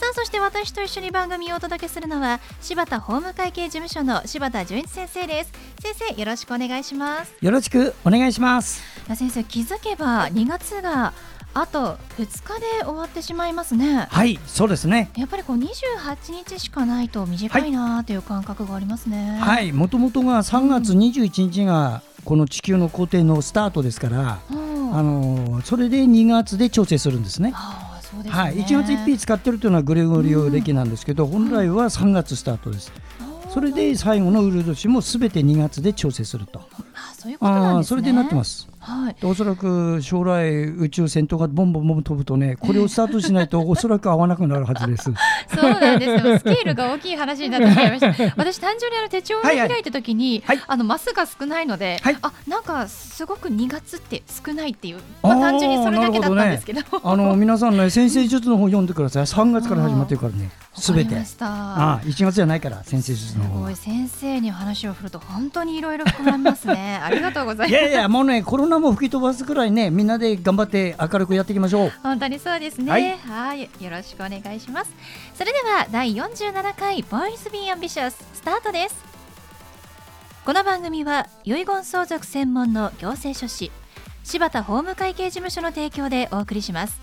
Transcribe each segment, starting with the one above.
さあそして私と一緒に番組をお届けするのは柴田法務会計事務所の柴田純一先生です。先生よろしくお願いします。よろしくお願いします。先生気づけば2月があと2日で終わってしまいますね。はいそうですね。やっぱりこう28日しかないと短いなという感覚がありますね。はいもともとが3月21日がこの地球の工程のスタートですから、うん、あのそれで2月で調整するんですね。ねはい、1月1日使ってるというのはグレゴリオ歴なんですけど、うん、本来は3月スタートです。それで最後のウル年もすべて2月で調整すると。あそういうことなんですね。それでなってます。はい、おそらく将来宇宙戦闘がボンボンボン飛ぶとね これをスタートしないとおそらく合わなくなるはずです。そうなんです。よスケールが大きい話になってしまいました。私単純にあの手帳を開いた時に、はい。はい、あのマスが少ないので、はい、あなんかすごく2月って少ないっていう、まあ、単純にそれだけだったんですけど、ね、あの皆さんね占星術の方読んでください。3月から始まってるからね。すべて。ああ1月じゃないから占星術の方すごい。先生に話を振ると本当にいろいろ膨らみますね。ありがとうございます。いやいやもうねコロナも吹き飛ばすくらいねみんなで頑張って明るくやっていきましょう。本当にそうですね。はい。よろしくお願いします。それでは第47回 Voice Be Ambitious スタートです。この番組は遺言相続専門の行政書士柴田法務会計事務所の提供でお送りします。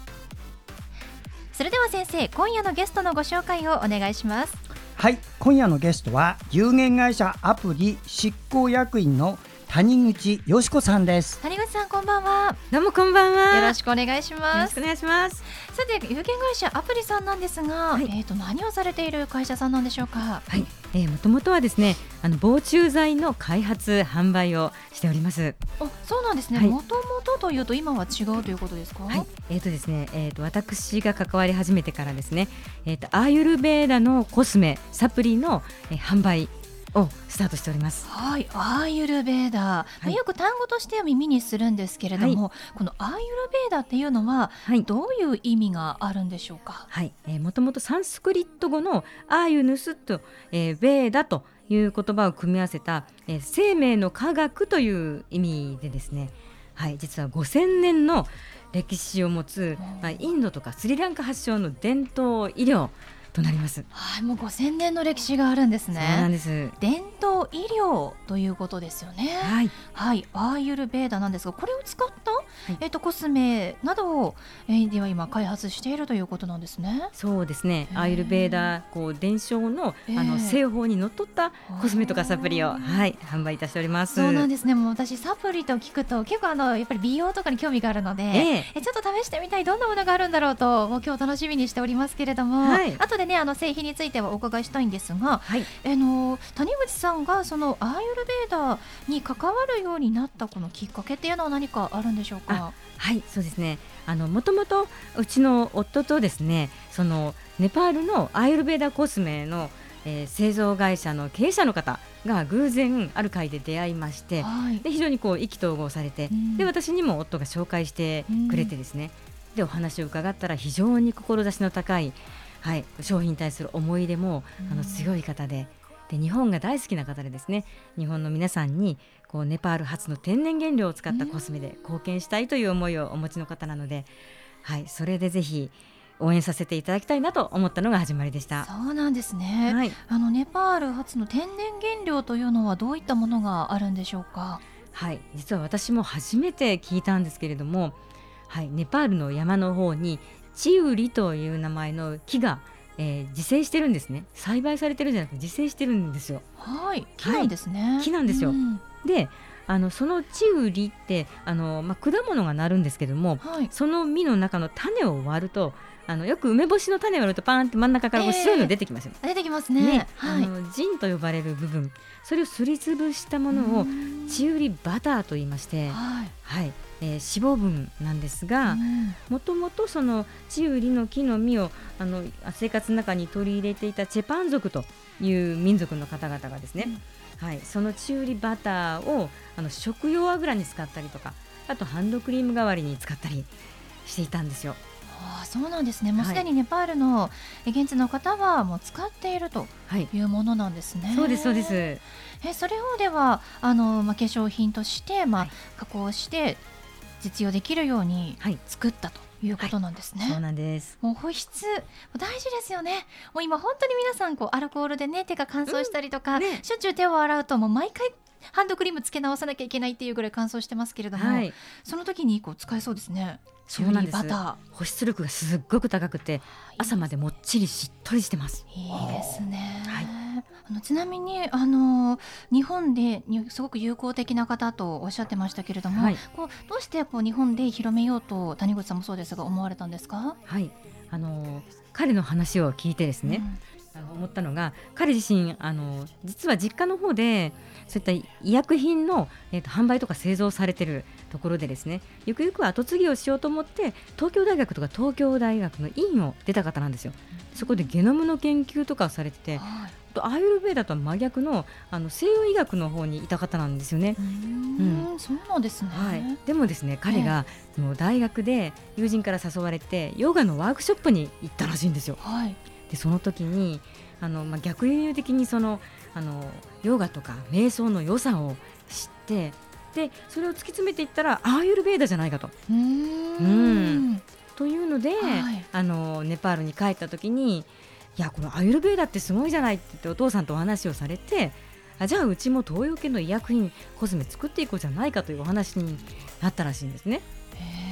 それでは先生今夜のゲストのご紹介をお願いします。はい。今夜のゲストは有限会社アプリ執行役員の谷口よしこさんです。谷口さんこんばんは。どうもこんばんは。よろしくお願いします。よろしくお願いします。さて有限会社アプリさんなんですが、はい、えっ、ー、と何をされている会社さんなんでしょうか？はい、えー、もともとはですねあの防虫剤の開発販売をしております。あそうなんですね。もともとというと今は違うということですか？はい。えっ、ー、とですねえっ、と私が関わり始めてからですねえっ、とアーユルベーダのコスメサプリの、えー、販売をスタートしております。はい、アーユルベーダー、はい、よく単語としては耳にするんですけれども、はい、このアーユルベーダーっていうのは、どういう意味があるんでしょうか？はい、えー、もともとサンスクリット語のアーユヌスと、えー、ベーダという言葉を組み合わせた、えー、生命の科学という意味でですね。はい、実は5000年の歴史を持つ、まあ、インドとかスリランカ発祥の伝統医療となります。はい、もう5000年の歴史があるんですね。そうなんです。伝統医療ということですよね。はい、はい、アーユルベーダなんですが、これを使った、はい、えっとコスメなどを、えー、では今開発しているということなんですね。そうですね。アーユルベーダこう伝承のあの製法にのっとったコスメとかサプリをはい販売いたしております。そうなんですね。もう私サプリと聞くと結構あのやっぱり美容とかに興味があるので、えー、ちょっと試してみたいどんなものがあるんだろうともう今日楽しみにしておりますけれども、はい、後でねあの製品についてはお伺いしたいんですが、はい、あの谷口さんがそのアーユルベーダーに関わるようになったこのきっかけっていうのは何かあるんでしょうか？はいそうですね。あのもともとうちの夫とですねそのネパールのアーユルベーダコスメのえー、製造会社の経営者の方が偶然ある会で出会いまして、はい、で非常にこう意気投合されて、うん、で私にも夫が紹介してくれてですね、うん、でお話を伺ったら非常に志の高いはい、商品に対する思い入れもあの強い方でで日本が大好きな方でですね日本の皆さんにこうネパール発の天然原料を使ったコスメで貢献したいという思いをお持ちの方なので、はい、それでぜひ応援させていただきたいなと思ったのが始まりでした。そうなんですね、はい、あのネパール発の天然原料というのはどういったものがあるんでしょうか？はい実は私も初めて聞いたんですけれどもはいネパールの山の方にチウリという名前の木が、えー、自生してるんですね。栽培されてるじゃなくて自生してるんですよ。はい。木なんですね、はい、木なんですよ、うん、であのそのチウリってあの、まあ、果物がなるんですけども、はい、その実の中の種を割るとあのよく梅干しの種を割るとパーンって真ん中からこう白いの出てきますよ、えー、出てきますね、ね、はい、あのジンと呼ばれる部分。それをすりつぶしたものをチウリバターと言いまして、はい、はい、えー、脂肪分なんですがもともとそのチウリの木の実をあの生活の中に取り入れていたチェパン族という民族の方々がですね、うん、はい、そのチウリバターをあの食用油に使ったりとかあとハンドクリーム代わりに使ったりしていたんですよ。あそうなんですね。もうすでにネパールの現地の方はもう使っているとい。うものなんですね。はい、そうですそうです。えそれをではあのまあ化粧品としてまあ、はい、加工して実用できるように作ったと。いうことなんですね、はい、そうなんです。もう保湿大事ですよね。もう今本当に皆さんこうアルコールでね手が乾燥したりとか、うん。ね、しょっちゅう手を洗うともう毎回ハンドクリームつけ直さなきゃいけないっていうぐらい乾燥してますけれども、はい、その時にこう使えそうですねそうなんです。保湿力がすっごく高くて朝までもっちりしっとりしてます。いいですね、はい、あのちなみにあの日本ですごく友好的な方とおっしゃってましたけれども、はい、こうどうしてこう日本で広めようと谷口さんもそうですが思われたんですか？はい。あの彼の話を聞いてですね、うん、あの思ったのが彼自身あの実は実家の方でそういった医薬品の、えーと、販売とか製造されてるところでですねゆくゆくは後継ぎをしようと思って東京大学とか東京大学の院を出た方なんですよ。そこでゲノムの研究とかをされてて、はい、アーユルベーダとは真逆のあの西洋医学の方にいた方なんですよね。うん、そうなんですね、はい、でもですね彼が、その大学で友人から誘われてヨガのワークショップに行ったらしいんですよ。はい、でその時にあの、まあ、逆輸入的にそのあのヨガとか瞑想の良さを知ってでそれを突き詰めていったらアーユルベーダじゃないかと。うんというので、はい、あのネパールに帰った時にいやこのアーユルベーダってすごいじゃないって言ってお父さんとお話をされてあじゃあうちも東洋系の医薬品コスメ作っていこうじゃないかというお話になったらしいんですね。はい、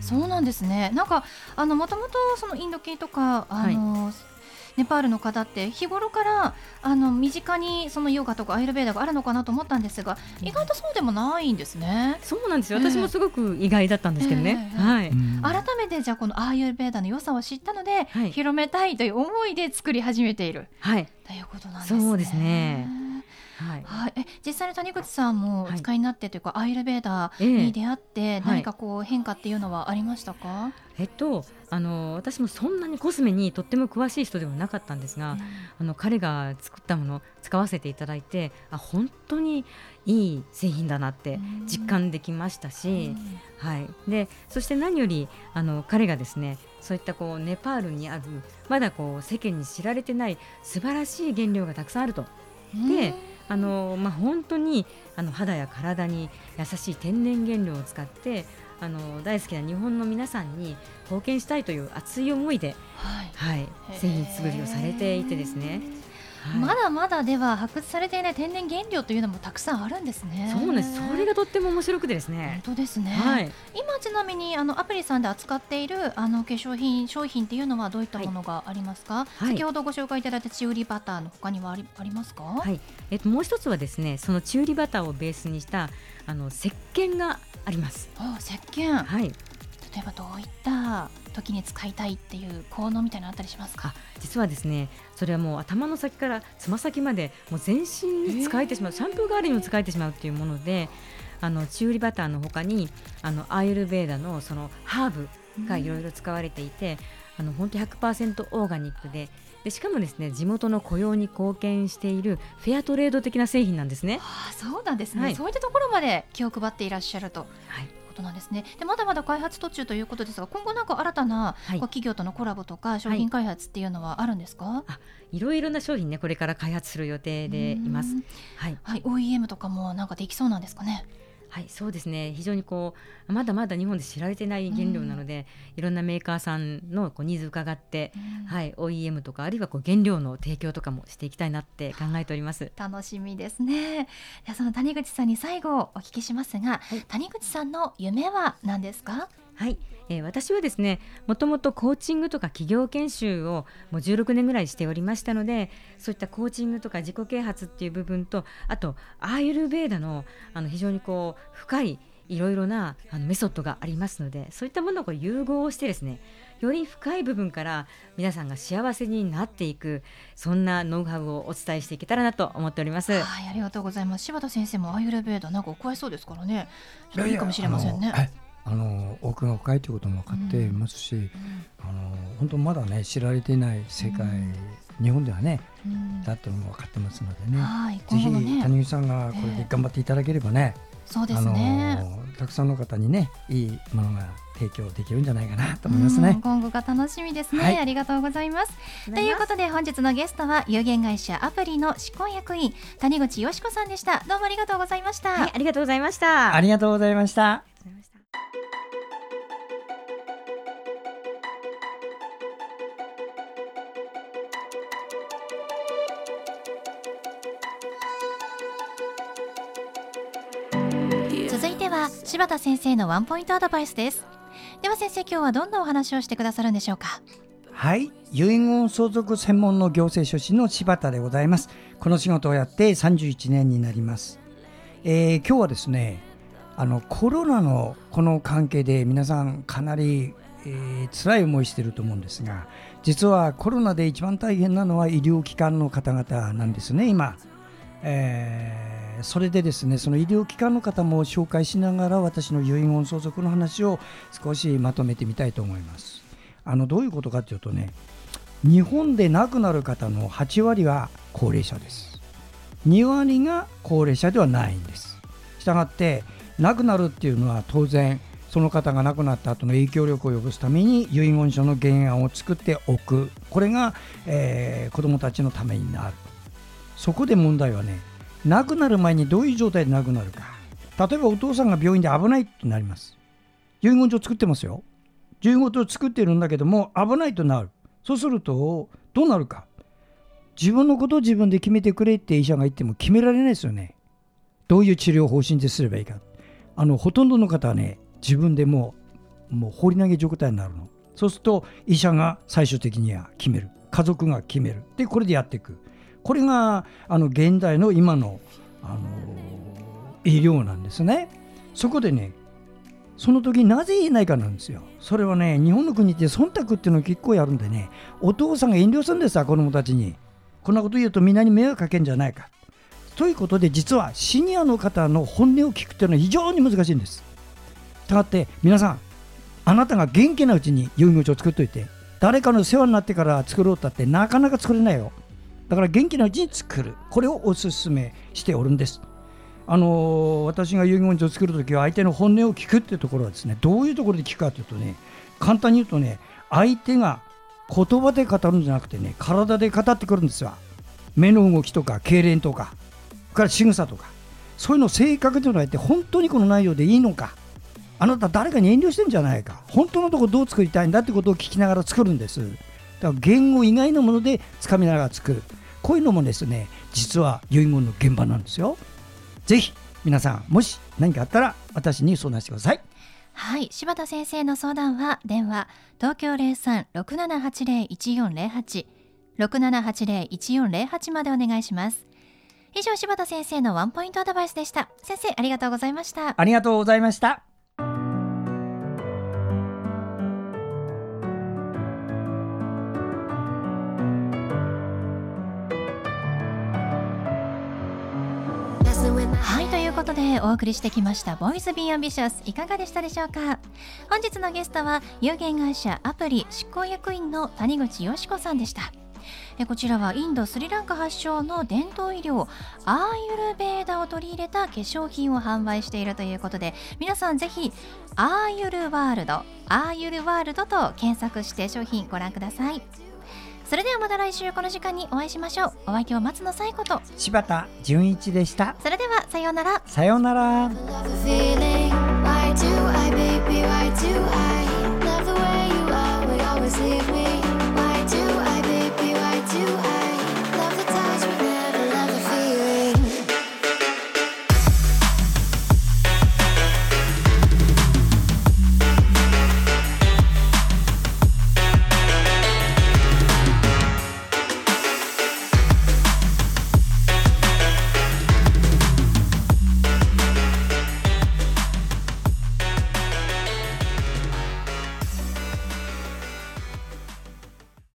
そうなんですね。なんかあのもともとそのインド系とかあの、はいネパールの方って日頃からあの身近にそのヨガとかアイルベーダがあるのかなと思ったんですが意外とそうでもないんですね。そうなんですよ、私もすごく意外だったんですけどね。はい、改めてじゃあこのアイルベーダの良さを知ったので、はい、広めたいという思いで作り始めている、はい、ということなんですね。そうですねはい、はい、え実際に谷口さんもお使いになってというか、はい、アイルベーダーに出会って何かこう変化っていうのはありましたか、はい、えっとあの私もそんなにコスメにとっても詳しい人ではなかったんですが、うん、あの彼が作ったもの使わせていただいてあ本当にいい製品だなって実感できましたし、うん、はい、でそして何よりあの彼がですねそういったこうネパールにあるまだこう世間に知られてない素晴らしい原料がたくさんあると。であのまあ、本当にあの肌や体に優しい天然原料を使ってあの大好きな日本の皆さんに貢献したいという熱い思いで、はい、はい、製品作りをされていてですね。はい、まだまだでは発掘されていない天然原料というのもたくさんあるんですね。そうです。それがとっても面白くてですね。本当ですね。はい、今ちなみにあのアプリさんで扱っているあの化粧品商品っていうのはどういったものがありますか？はい、先ほどご紹介いただいたチウリバターの他にはありありますか？はい。えっともう一つはですね、そのチウリバターをベースにしたあの石鹸があります。あ、石鹸。はい。例えばどういった時に使いたいっていう効能みたいなあったりしますか？実はですねそれはもう頭の先からつま先までもう全身に使えてしまうシャンプー代わりにも使えてしまうっていうものであのチューリバターのほかにあのアーユルベーダのそのハーブがいろいろ使われていて、あの本当100%オーガニックででしかもですね地元の雇用に貢献しているフェアトレード的な製品なんですね。ああそうなんですね、はい、そういったところまで気を配っていらっしゃると。はいことなんですね。でまだまだ開発途中ということですが、今後なんか新たな、はい、企業とのコラボとか商品開発っていうのはあるんですか？はい、あ、いろいろな商品ねこれから開発する予定でいます。はい、はい、OEM とかもなんかできそうなんですかね？はいそうですね。非常にこうまだまだ日本で知られてない原料なので、うん、いろんなメーカーさんのこうニーズ伺って、うん、はい、OEM とかあるいはこう原料の提供とかもしていきたいなって考えております。楽しみですね。その谷口さんに最後お聞きしますが、はい、谷口さんの夢は何ですか？はい、えー、私はですねもともとコーチングとか企業研修をもう16年ぐらいしておりましたのでそういったコーチングとか自己啓発っていう部分とあとアーユルベーダのあの非常にこう深いいろいろなあのメソッドがありますのでそういったものを融合してですねより深い部分から皆さんが幸せになっていくそんなノウハウをお伝えしていけたらなと思っております。はいありがとうございます。柴田先生もアーユルベーダなんかお詳しそうですからね。いいかもしれませんねあの奥が深いということも分かっていますし、うん、あの本当まだね知られていない世界、うん、日本ではね、うん、だとも分かってますのでね、はい、ぜひ、ね、谷口さんがこれで頑張っていただければね、えー、そうですねたくさんの方にねいいものが提供できるんじゃないかなと思いますね。今後が楽しみですね、はい、ありがとうございます。ということで本日のゲストは有限会社アプリの執行役員谷口よしこさんでした。どうもありがとうございました。はい、ありがとうございました。ありがとうございました。柴田先生のワンポイントアドバイスです。では先生今日はどんなお話をしてくださるんでしょうか？はい。遺言相続専門の行政書士の柴田でございます。この仕事をやって31年になります、えー、今日はですねあのコロナのこの関係で皆さんかなり、えー、辛い思いしてると思うんですが実はコロナで一番大変なのは医療機関の方々なんですね今、えーそれでですねその医療機関の方も紹介しながら私の遺言相続の話を少しまとめてみたいと思います。あのどういうことかというとね日本で亡くなる方の8割は高齢者です。2割が高齢者ではないんです。したがって亡くなるっていうのは当然その方が亡くなった後の影響力を及ぼすために遺言書の原案を作っておく。これが、えー、子どもたちのためになる。そこで問題はね亡くなる前にどういう状態で亡くなるか。例えばお父さんが病院で危ないってなります。遺言状作ってますよ。遺言状作ってるんだけども危ないとなる。そうするとどうなるか。自分のことを自分で決めてくれって医者が言っても決められないですよね。どういう治療方針ですればいいか。あのほとんどの方はね自分でもうもう放り投げ状態になるの。そうすると医者が最終的には決める。家族が決める。でこれでやっていく。これがあの現代の今のあの医療なんですね。そこでねその時なぜ言えないかなんですよ。それはね日本の国って忖度っていうのを結構やるんでねお父さんが遠慮するんですよ子供たちに。こんなこと言うとみんなに迷惑かけんじゃないか。ということで実はシニアの方の本音を聞くっていうのは非常に難しいんです。したがって皆さんあなたが元気なうちに遺言書を作っといて誰かの世話になってから作ろうったってなかなか作れないよ。だから元気なうちに作る。これをお勧めしておるんです。あの私が遺言書を作るときは相手の本音を聞くっていうところはですねどういうところで聞くかというとね簡単に言うとね相手が言葉で語るんじゃなくてね体で語ってくるんですよ。目の動きとか痙攣とかから仕草とか。そういうのを正確に捉えて本当にこの内容でいいのか。あなた誰かに遠慮してるんじゃないか。本当のところどう作りたいんだってことを聞きながら作るんです。だから言語以外のものでつかみながら作る。こういうのもですね実は遺言の現場なんですよ。ぜひ皆さんもし何かあったら私に相談してください。はい柴田先生の相談は電話東京03-6780-1408 6780-1408までお願いします。以上柴田先生のワンポイントアドバイスでした。先生ありがとうございました。ありがとうございましたでお送りしてきました「ボイスビーアンビシャスいかがでしたでしょうか？本日のゲストは有限会社アプリ執行役員の谷口よし子さんでした。こちらはインドスリランカ発祥の伝統医療アーユルベーダを取り入れた化粧品を販売しているということで皆さんぜひアーユルワールドアーユルワールドと検索して商品ご覧ください。それではまた来週この時間にお会いしましょう。お相手は松野紗子と。柴田純一でした。それではさようなら。さようなら